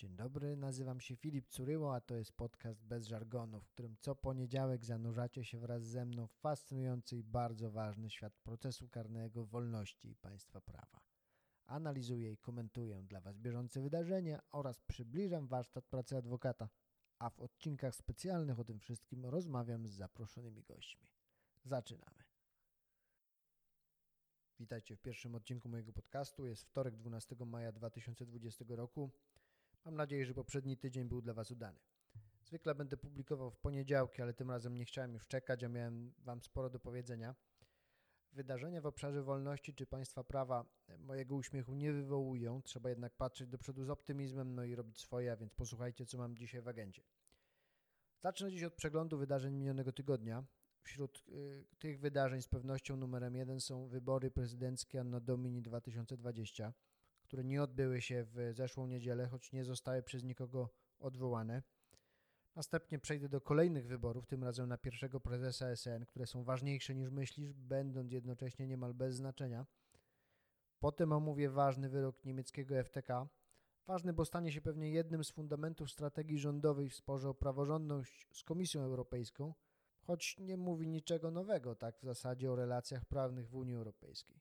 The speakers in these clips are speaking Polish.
Dzień dobry, nazywam się Filip Curyło, a to jest podcast bez żargonu, w którym co poniedziałek zanurzacie się wraz ze mną w fascynujący i bardzo ważny świat procesu karnego, wolności i państwa prawa. Analizuję i komentuję dla Was bieżące wydarzenia oraz przybliżam warsztat pracy adwokata, a w odcinkach specjalnych o tym wszystkim rozmawiam z zaproszonymi gośćmi. Zaczynamy. Witajcie w pierwszym odcinku mojego podcastu. Jest wtorek 12 maja 2020 roku. Mam nadzieję, że poprzedni tydzień był dla Was udany. Zwykle będę publikował w poniedziałki, ale tym razem nie chciałem już czekać, a miałem Wam sporo do powiedzenia. Wydarzenia w obszarze wolności czy państwa prawa mojego uśmiechu nie wywołują. Trzeba jednak patrzeć do przodu z optymizmem, no i robić swoje, a więc posłuchajcie, co mam dzisiaj w agendzie. Zacznę dziś od przeglądu wydarzeń minionego tygodnia. Wśród y, tych wydarzeń z pewnością numerem jeden są wybory prezydenckie Anno Domini 2020 które nie odbyły się w zeszłą niedzielę, choć nie zostały przez nikogo odwołane. Następnie przejdę do kolejnych wyborów, tym razem na pierwszego prezesa SN, które są ważniejsze niż myślisz, będąc jednocześnie niemal bez znaczenia. Potem omówię ważny wyrok niemieckiego FTK. Ważny, bo stanie się pewnie jednym z fundamentów strategii rządowej w sporze o praworządność z Komisją Europejską, choć nie mówi niczego nowego, tak w zasadzie o relacjach prawnych w Unii Europejskiej.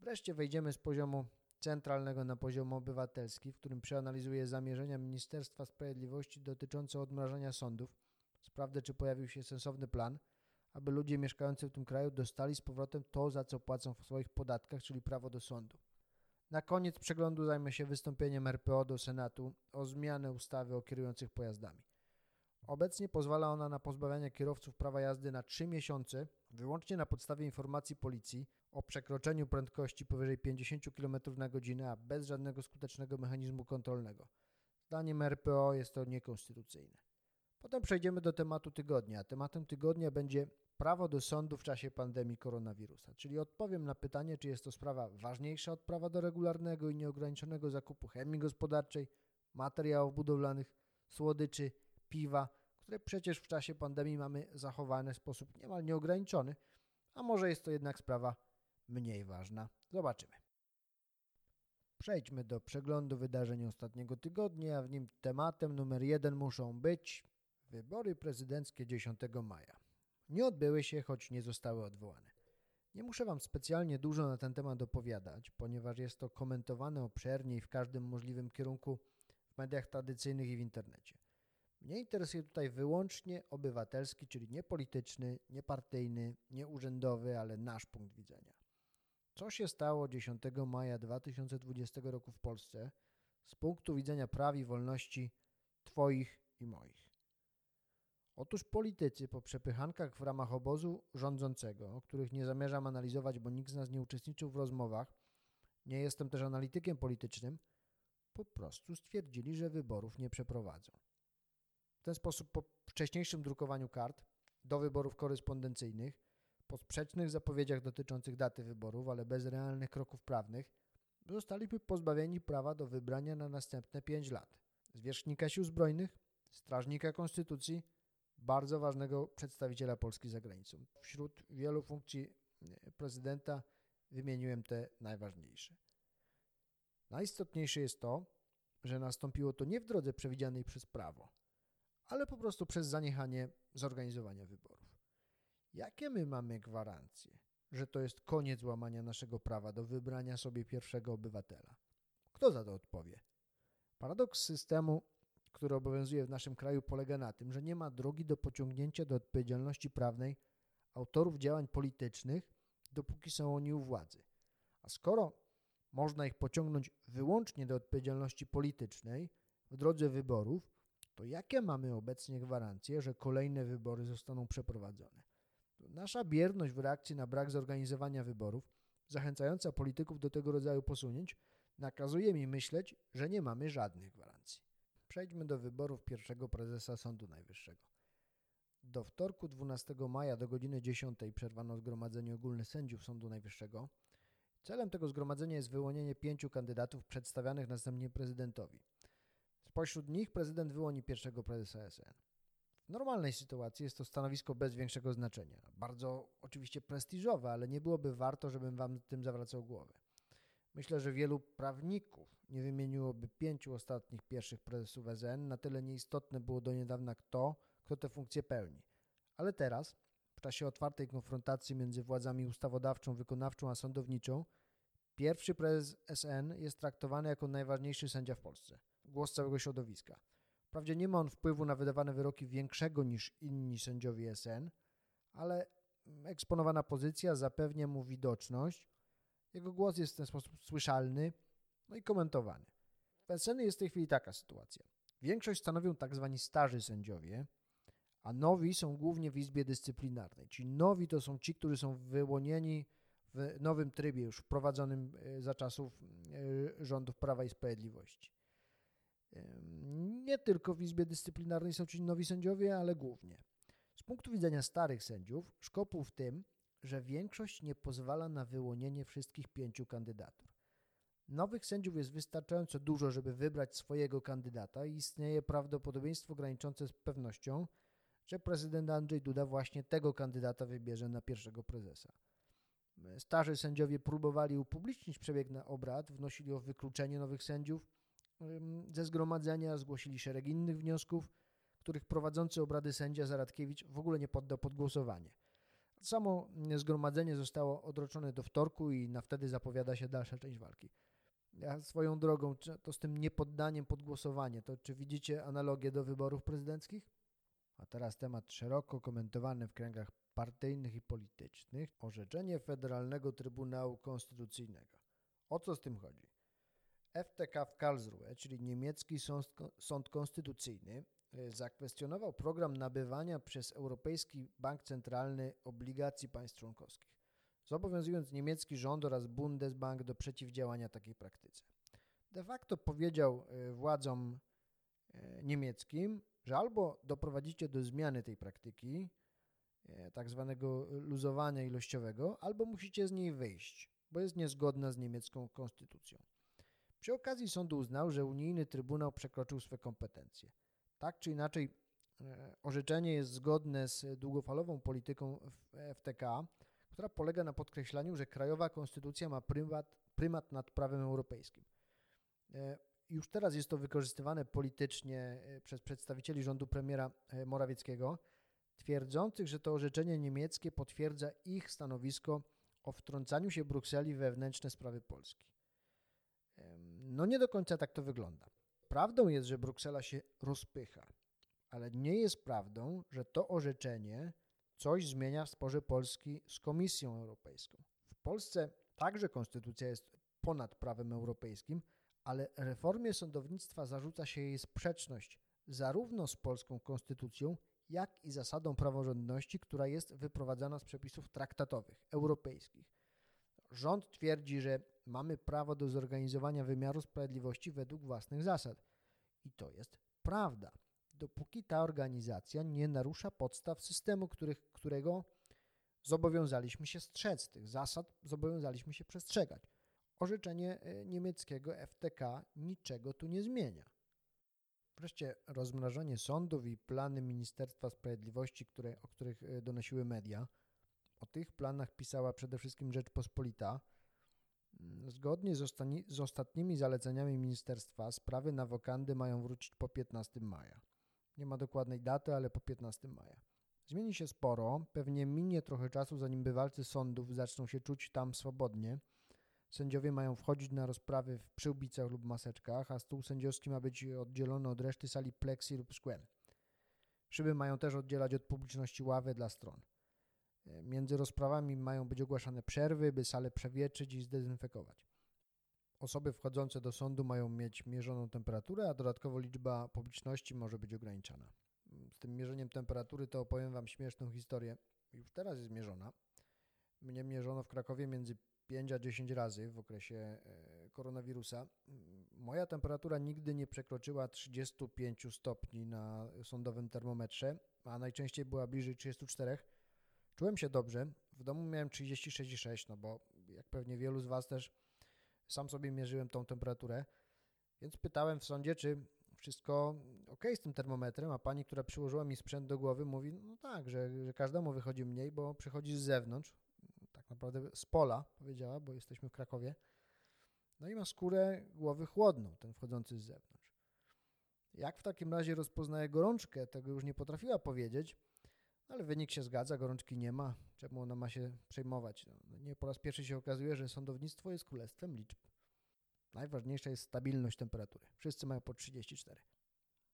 Wreszcie wejdziemy z poziomu centralnego na poziom obywatelski, w którym przeanalizuje zamierzenia Ministerstwa Sprawiedliwości dotyczące odmrażania sądów. Sprawdzę, czy pojawił się sensowny plan, aby ludzie mieszkający w tym kraju dostali z powrotem to, za co płacą w swoich podatkach, czyli prawo do sądu. Na koniec przeglądu zajmę się wystąpieniem RPO do Senatu o zmianę ustawy o kierujących pojazdami. Obecnie pozwala ona na pozbawianie kierowców prawa jazdy na 3 miesiące wyłącznie na podstawie informacji policji o przekroczeniu prędkości powyżej 50 km na godzinę, a bez żadnego skutecznego mechanizmu kontrolnego. Zdaniem RPO jest to niekonstytucyjne. Potem przejdziemy do tematu tygodnia. Tematem tygodnia będzie prawo do sądu w czasie pandemii koronawirusa, czyli odpowiem na pytanie, czy jest to sprawa ważniejsza od prawa do regularnego i nieograniczonego zakupu chemii gospodarczej, materiałów budowlanych, słodyczy, piwa, które przecież w czasie pandemii mamy zachowane w sposób niemal nieograniczony, a może jest to jednak sprawa mniej ważna. Zobaczymy. Przejdźmy do przeglądu wydarzeń ostatniego tygodnia, a w nim tematem numer jeden muszą być wybory prezydenckie 10 maja. Nie odbyły się, choć nie zostały odwołane. Nie muszę Wam specjalnie dużo na ten temat opowiadać, ponieważ jest to komentowane obszernie i w każdym możliwym kierunku w mediach tradycyjnych i w internecie. Mnie interesuje tutaj wyłącznie obywatelski, czyli nie polityczny, nie partyjny, nie urzędowy, ale nasz punkt widzenia. Co się stało 10 maja 2020 roku w Polsce z punktu widzenia praw i wolności Twoich i moich? Otóż politycy po przepychankach w ramach obozu rządzącego, których nie zamierzam analizować, bo nikt z nas nie uczestniczył w rozmowach, nie jestem też analitykiem politycznym, po prostu stwierdzili, że wyborów nie przeprowadzą ten sposób po wcześniejszym drukowaniu kart do wyborów korespondencyjnych, po sprzecznych zapowiedziach dotyczących daty wyborów, ale bez realnych kroków prawnych, zostaliby pozbawieni prawa do wybrania na następne 5 lat. Zwierzchnika sił zbrojnych, strażnika konstytucji, bardzo ważnego przedstawiciela Polski za granicą. Wśród wielu funkcji e, prezydenta wymieniłem te najważniejsze. Najistotniejsze jest to, że nastąpiło to nie w drodze przewidzianej przez prawo, ale po prostu przez zaniechanie zorganizowania wyborów. Jakie my mamy gwarancje, że to jest koniec łamania naszego prawa do wybrania sobie pierwszego obywatela? Kto za to odpowie? Paradoks systemu, który obowiązuje w naszym kraju, polega na tym, że nie ma drogi do pociągnięcia do odpowiedzialności prawnej autorów działań politycznych, dopóki są oni u władzy. A skoro można ich pociągnąć wyłącznie do odpowiedzialności politycznej w drodze wyborów, to jakie mamy obecnie gwarancje, że kolejne wybory zostaną przeprowadzone? Nasza bierność w reakcji na brak zorganizowania wyborów, zachęcająca polityków do tego rodzaju posunięć, nakazuje mi myśleć, że nie mamy żadnych gwarancji. Przejdźmy do wyborów pierwszego prezesa Sądu Najwyższego. Do wtorku 12 maja do godziny 10 przerwano zgromadzenie ogólne sędziów Sądu Najwyższego. Celem tego zgromadzenia jest wyłonienie pięciu kandydatów przedstawianych następnie prezydentowi. Spośród nich prezydent wyłoni pierwszego prezesa SN. W normalnej sytuacji jest to stanowisko bez większego znaczenia. Bardzo oczywiście prestiżowe, ale nie byłoby warto, żebym wam tym zawracał głowę. Myślę, że wielu prawników nie wymieniłoby pięciu ostatnich pierwszych prezesów SN, na tyle nieistotne było do niedawna kto, kto tę funkcję pełni. Ale teraz, w czasie otwartej konfrontacji między władzami ustawodawczą, wykonawczą a sądowniczą, pierwszy prezes SN jest traktowany jako najważniejszy sędzia w Polsce. Głos całego środowiska. Wprawdzie nie ma on wpływu na wydawane wyroki większego niż inni sędziowie SN, ale eksponowana pozycja zapewnia mu widoczność, jego głos jest w ten sposób słyszalny, no i komentowany. W SN jest w tej chwili taka sytuacja. Większość stanowią tak zwani starzy sędziowie, a nowi są głównie w Izbie Dyscyplinarnej. Ci nowi to są ci, którzy są wyłonieni w nowym trybie, już wprowadzonym e, za czasów e, rządów Prawa i Sprawiedliwości. Nie tylko w Izbie Dyscyplinarnej są ci nowi sędziowie, ale głównie. Z punktu widzenia starych sędziów, szkopuł w tym, że większość nie pozwala na wyłonienie wszystkich pięciu kandydatur. Nowych sędziów jest wystarczająco dużo, żeby wybrać swojego kandydata i istnieje prawdopodobieństwo graniczące z pewnością, że prezydent Andrzej Duda właśnie tego kandydata wybierze na pierwszego prezesa. Starzy sędziowie próbowali upublicznić przebieg na obrad, wnosili o wykluczenie nowych sędziów ze zgromadzenia, zgłosili szereg innych wniosków, których prowadzący obrady sędzia Zaradkiewicz w ogóle nie poddał pod głosowanie. Samo zgromadzenie zostało odroczone do wtorku i na wtedy zapowiada się dalsza część walki. Ja swoją drogą, to z tym niepoddaniem pod głosowanie, to czy widzicie analogię do wyborów prezydenckich? A teraz temat szeroko komentowany w kręgach partyjnych i politycznych. Orzeczenie Federalnego Trybunału Konstytucyjnego. O co z tym chodzi? FTK w Karlsruhe, czyli niemiecki sąd, sąd konstytucyjny, e, zakwestionował program nabywania przez Europejski Bank Centralny obligacji państw członkowskich, zobowiązując niemiecki rząd oraz Bundesbank do przeciwdziałania takiej praktyce. De facto powiedział e, władzom e, niemieckim, że albo doprowadzicie do zmiany tej praktyki, tak zwanego luzowania ilościowego, albo musicie z niej wyjść, bo jest niezgodna z niemiecką konstytucją. Przy okazji sąd uznał, że unijny trybunał przekroczył swe kompetencje. Tak czy inaczej, e, orzeczenie jest zgodne z długofalową polityką FTK, która polega na podkreślaniu, że krajowa konstytucja ma prymat, prymat nad prawem europejskim. E, już teraz jest to wykorzystywane politycznie e, przez przedstawicieli rządu premiera Morawieckiego, twierdzących, że to orzeczenie niemieckie potwierdza ich stanowisko o wtrącaniu się Brukseli we wewnętrzne sprawy Polski. No nie do końca tak to wygląda. Prawdą jest, że Bruksela się rozpycha, ale nie jest prawdą, że to orzeczenie coś zmienia w sporze Polski z Komisją Europejską. W Polsce także konstytucja jest ponad prawem europejskim, ale reformie sądownictwa zarzuca się jej sprzeczność zarówno z polską konstytucją, jak i zasadą praworządności, która jest wyprowadzana z przepisów traktatowych, europejskich. Rząd twierdzi, że mamy prawo do zorganizowania wymiaru sprawiedliwości według własnych zasad. I to jest prawda, dopóki ta organizacja nie narusza podstaw systemu, których, którego zobowiązaliśmy się strzec, tych zasad zobowiązaliśmy się przestrzegać. Orzeczenie e, niemieckiego FTK niczego tu nie zmienia. Wreszcie rozmrażanie sądów i plany Ministerstwa Sprawiedliwości, które, o których e, donosiły media. O tych planach pisała przede wszystkim Rzeczpospolita – Zgodnie z, ostani- z ostatnimi zaleceniami ministerstwa sprawy na wokandy mają wrócić po 15 maja. Nie ma dokładnej daty, ale po 15 maja. Zmieni się sporo, pewnie minie trochę czasu, zanim bywalcy sądów zaczną się czuć tam swobodnie. Sędziowie mają wchodzić na rozprawy w przyłbicach lub maseczkach, a stół sędziowski ma być oddzielony od reszty sali plexi lub szkłem. Szyby mają też oddzielać od publiczności ławy dla stron. Między rozprawami mają być ogłaszane przerwy, by salę przewietrzyć i zdezynfekować. Osoby wchodzące do sądu mają mieć mierzoną temperaturę, a dodatkowo liczba publiczności może być ograniczana. Z tym mierzeniem temperatury to opowiem Wam śmieszną historię. Już teraz jest mierzona. Mnie mierzono w Krakowie między 5 a 10 razy w okresie e, koronawirusa. Moja temperatura nigdy nie przekroczyła 35 stopni na sądowym termometrze, a najczęściej była bliżej 34 Czułem się dobrze. W domu miałem 36,6, no bo jak pewnie wielu z Was też sam sobie mierzyłem tą temperaturę. Więc pytałem w sądzie, czy wszystko ok z tym termometrem, a pani, która przyłożyła mi sprzęt do głowy, mówi, no tak, że, że każdemu wychodzi mniej, bo przychodzi z zewnątrz, tak naprawdę z pola, powiedziała, bo jesteśmy w Krakowie. No i ma skórę głowy chłodną, ten wchodzący z zewnątrz. Jak w takim razie rozpoznaje gorączkę, tego już nie potrafiła powiedzieć, ale wynik się zgadza, gorączki nie ma. Czemu ona ma się przejmować? No, nie po raz pierwszy się okazuje, że sądownictwo jest królestwem liczb. Najważniejsza jest stabilność temperatury. Wszyscy mają po 34.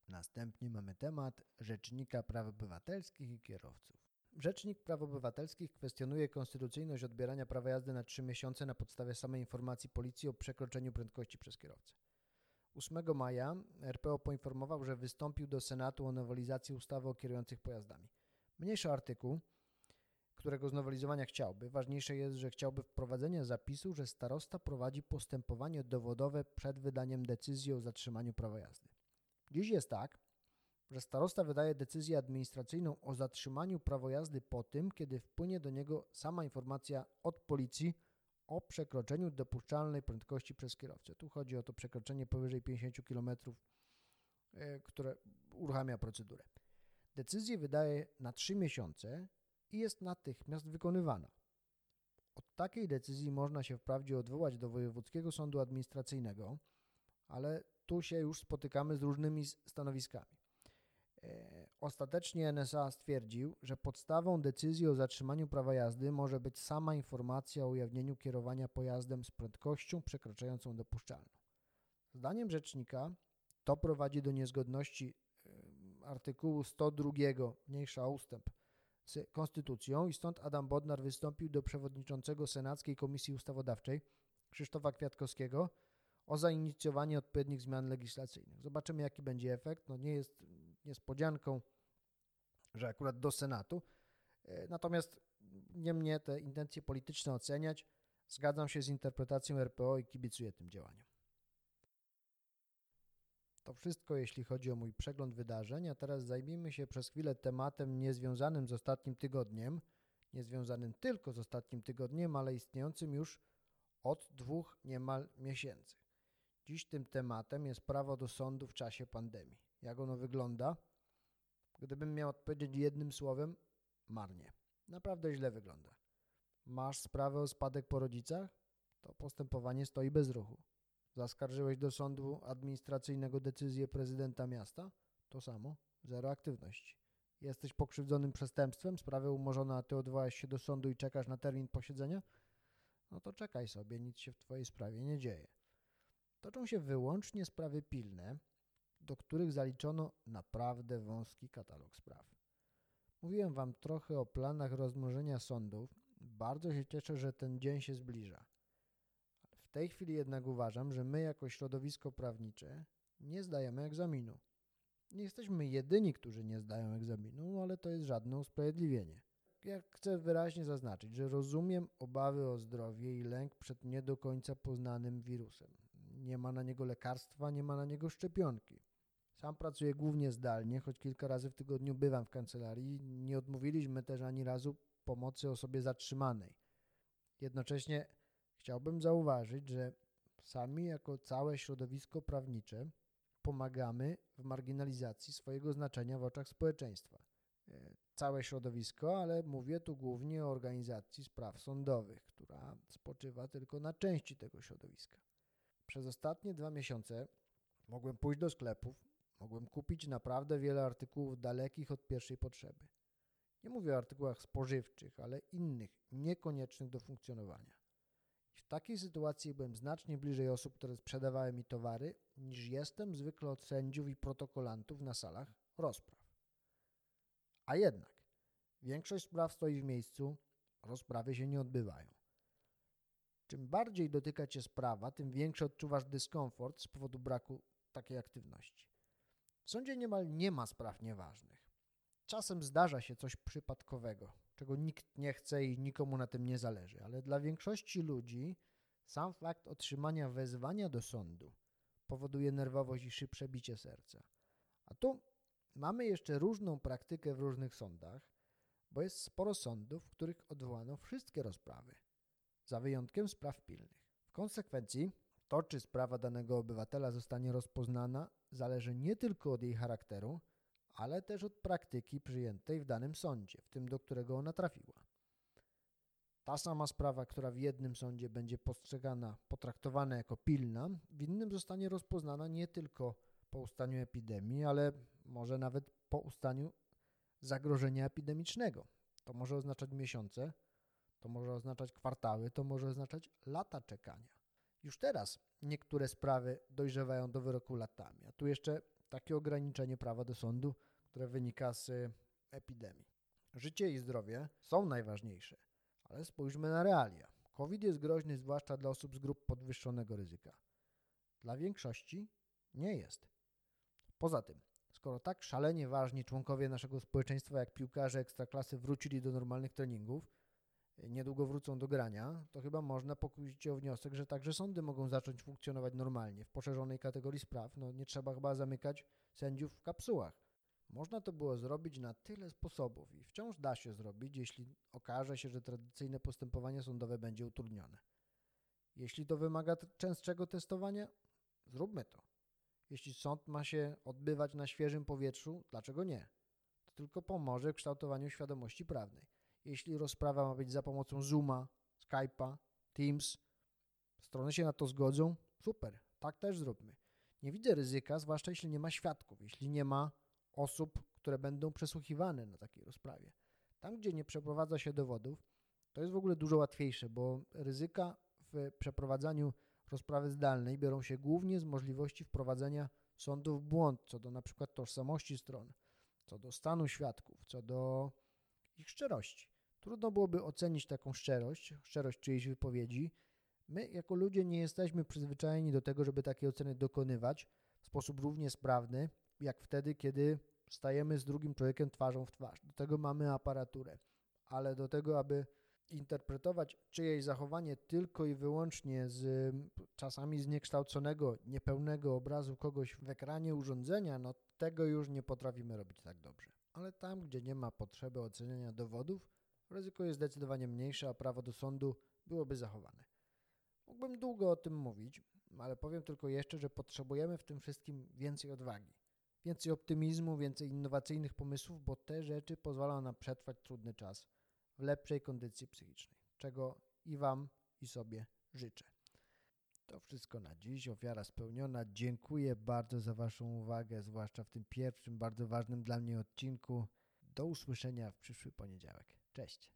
Następnie mamy temat Rzecznika Praw Obywatelskich i Kierowców. Rzecznik Praw Obywatelskich kwestionuje konstytucyjność odbierania prawa jazdy na 3 miesiące na podstawie samej informacji policji o przekroczeniu prędkości przez kierowcę. 8 maja RPO poinformował, że wystąpił do Senatu o nowelizacji ustawy o kierujących pojazdami. Mniejszy artykuł, którego znowelizowania chciałby, ważniejsze jest, że chciałby wprowadzenia zapisu, że starosta prowadzi postępowanie dowodowe przed wydaniem decyzji o zatrzymaniu prawa jazdy. Dziś jest tak, że starosta wydaje decyzję administracyjną o zatrzymaniu prawa jazdy po tym, kiedy wpłynie do niego sama informacja od policji o przekroczeniu dopuszczalnej prędkości przez kierowcę. Tu chodzi o to przekroczenie powyżej 50 km, e, które uruchamia procedurę. Decyzję wydaje na 3 miesiące i jest natychmiast wykonywana. Od takiej decyzji można się wprawdzie odwołać do Wojewódzkiego Sądu Administracyjnego, ale tu się już spotykamy z różnymi stanowiskami. E, ostatecznie NSA stwierdził, że podstawą decyzji o zatrzymaniu prawa jazdy może być sama informacja o ujawnieniu kierowania pojazdem z prędkością przekraczającą dopuszczalną. Zdaniem rzecznika to prowadzi do niezgodności artykułu 102, mniejsza ustęp, z konstytucją i stąd Adam Bodnar wystąpił do przewodniczącego Senackiej Komisji Ustawodawczej Krzysztofa Kwiatkowskiego o zainicjowanie odpowiednich zmian legislacyjnych. Zobaczymy, jaki będzie efekt. No nie jest niespodzianką, że akurat do Senatu. E, natomiast nie mnie te intencje polityczne oceniać. Zgadzam się z interpretacją RPO i kibicuję tym działaniom. To wszystko, jeśli chodzi o mój przegląd wydarzeń, a teraz zajmijmy się przez chwilę tematem niezwiązanym z ostatnim tygodniem, niezwiązanym tylko z ostatnim tygodniem, ale istniejącym już od dwóch niemal miesięcy. Dziś tym tematem jest prawo do sądu w czasie pandemii. Jak ono wygląda? Gdybym miał odpowiedzieć jednym słowem, marnie. Naprawdę źle wygląda. Masz sprawę o spadek po rodzicach? To postępowanie stoi bez ruchu. Zaskarżyłeś do sądu administracyjnego decyzję prezydenta miasta? To samo, zero aktywności. Jesteś pokrzywdzonym przestępstwem, sprawę umorzono, a ty odwołałeś się do sądu i czekasz na termin posiedzenia? No to czekaj sobie, nic się w twojej sprawie nie dzieje. Toczą się wyłącznie sprawy pilne, do których zaliczono naprawdę wąski katalog spraw. Mówiłem Wam trochę o planach rozmnożenia sądów. Bardzo się cieszę, że ten dzień się zbliża. Tej chwili jednak uważam, że my jako środowisko prawnicze nie zdajemy egzaminu. Nie jesteśmy jedyni, którzy nie zdają egzaminu, ale to jest żadne usprawiedliwienie. Ja chcę wyraźnie zaznaczyć, że rozumiem obawy o zdrowie i lęk przed nie do końca poznanym wirusem. Nie ma na niego lekarstwa, nie ma na niego szczepionki. Sam pracuję głównie zdalnie, choć kilka razy w tygodniu bywam w kancelarii. Nie odmówiliśmy też ani razu pomocy osobie zatrzymanej. Jednocześnie chciałbym zauważyć, że sami jako całe środowisko prawnicze pomagamy w marginalizacji swojego znaczenia w oczach społeczeństwa. E, całe środowisko, ale mówię tu głównie o organizacji spraw sądowych, która spoczywa tylko na części tego środowiska. Przez ostatnie dwa miesiące mogłem pójść do sklepów, mogłem kupić naprawdę wiele artykułów dalekich od pierwszej potrzeby. Nie mówię o artykułach spożywczych, ale innych, niekoniecznych do funkcjonowania. W takiej sytuacji byłem znacznie bliżej osób, które sprzedawały mi towary, niż jestem zwykle od sędziów i protokolantów na salach rozpraw. A jednak większość spraw stoi w miejscu, rozprawy się nie odbywają. Czym bardziej dotyka Cię sprawa, tym większy odczuwasz dyskomfort z powodu braku takiej aktywności. W sądzie niemal nie ma spraw nieważnych. Czasem zdarza się coś przypadkowego, czego nikt nie chce i nikomu na tym nie zależy, ale dla większości ludzi sam fakt otrzymania wezwania do sądu powoduje nerwowość i szybsze bicie serca. A tu mamy jeszcze różną praktykę w różnych sądach, bo jest sporo sądów, w których odwołano wszystkie rozprawy za wyjątkiem spraw pilnych. W konsekwencji to, czy sprawa danego obywatela zostanie rozpoznana, zależy nie tylko od jej charakteru, ale też od praktyki przyjętej w danym sądzie, w tym do którego ona trafiła. Ta sama sprawa, która w jednym sądzie będzie postrzegana, potraktowana jako pilna, w innym zostanie rozpoznana nie tylko po ustaniu epidemii, ale może nawet po ustaniu zagrożenia epidemicznego. To może oznaczać miesiące, to może oznaczać kwartały, to może oznaczać lata czekania. Już teraz niektóre sprawy dojrzewają do wyroku latami, a tu jeszcze takie ograniczenie prawa do sądu, które wynika z epidemii. Życie i zdrowie są najważniejsze, ale spójrzmy na realia. COVID jest groźny zwłaszcza dla osób z grup podwyższonego ryzyka. Dla większości nie jest. Poza tym, skoro tak szalenie ważni członkowie naszego społeczeństwa jak piłkarze ekstraklasy wrócili do normalnych treningów, niedługo wrócą do grania, to chyba można pokusić się o wniosek, że także sądy mogą zacząć funkcjonować normalnie w poszerzonej kategorii spraw. No nie trzeba chyba zamykać sędziów w kapsułach. Można to było zrobić na tyle sposobów i wciąż da się zrobić, jeśli okaże się, że tradycyjne postępowanie sądowe będzie utrudnione. Jeśli to wymaga częstszego testowania, zróbmy to. Jeśli sąd ma się odbywać na świeżym powietrzu, dlaczego nie? To tylko pomoże w kształtowaniu świadomości prawnej. Jeśli rozprawa ma być za pomocą Zooma, Skype'a, Teams, strony się na to zgodzą, super, tak też zróbmy. Nie widzę ryzyka, zwłaszcza jeśli nie ma świadków, jeśli nie ma osób, które będą przesłuchiwane na takiej rozprawie. Tam, gdzie nie przeprowadza się dowodów, to jest w ogóle dużo łatwiejsze, bo ryzyka w przeprowadzaniu rozprawy zdalnej biorą się głównie z możliwości wprowadzenia sądu w błąd co do na przykład tożsamości stron, co do stanu świadków, co do ich szczerości. Trudno byłoby ocenić taką szczerość, szczerość czyjejś wypowiedzi. My, jako ludzie, nie jesteśmy przyzwyczajeni do tego, żeby takie oceny dokonywać w sposób równie sprawny, jak wtedy, kiedy stajemy z drugim człowiekiem twarzą w twarz. Do tego mamy aparaturę, ale do tego, aby interpretować czyjeś zachowanie tylko i wyłącznie z czasami zniekształconego, niepełnego obrazu kogoś w ekranie urządzenia, no tego już nie potrafimy robić tak dobrze. Ale tam, gdzie nie ma potrzeby oceniania dowodów, ryzyko jest zdecydowanie mniejsze, a prawo do sądu byłoby zachowane. Mógłbym długo o tym mówić, ale powiem tylko jeszcze, że potrzebujemy w tym wszystkim więcej odwagi, więcej optymizmu, więcej innowacyjnych pomysłów, bo te rzeczy pozwalają nam przetrwać trudny czas w lepszej kondycji psychicznej, czego i Wam, i sobie życzę. To wszystko na dziś. Ofiara spełniona. Dziękuję bardzo za Waszą uwagę, zwłaszcza w tym pierwszym, bardzo ważnym dla mnie odcinku. Do usłyszenia w przyszły poniedziałek. Cześć.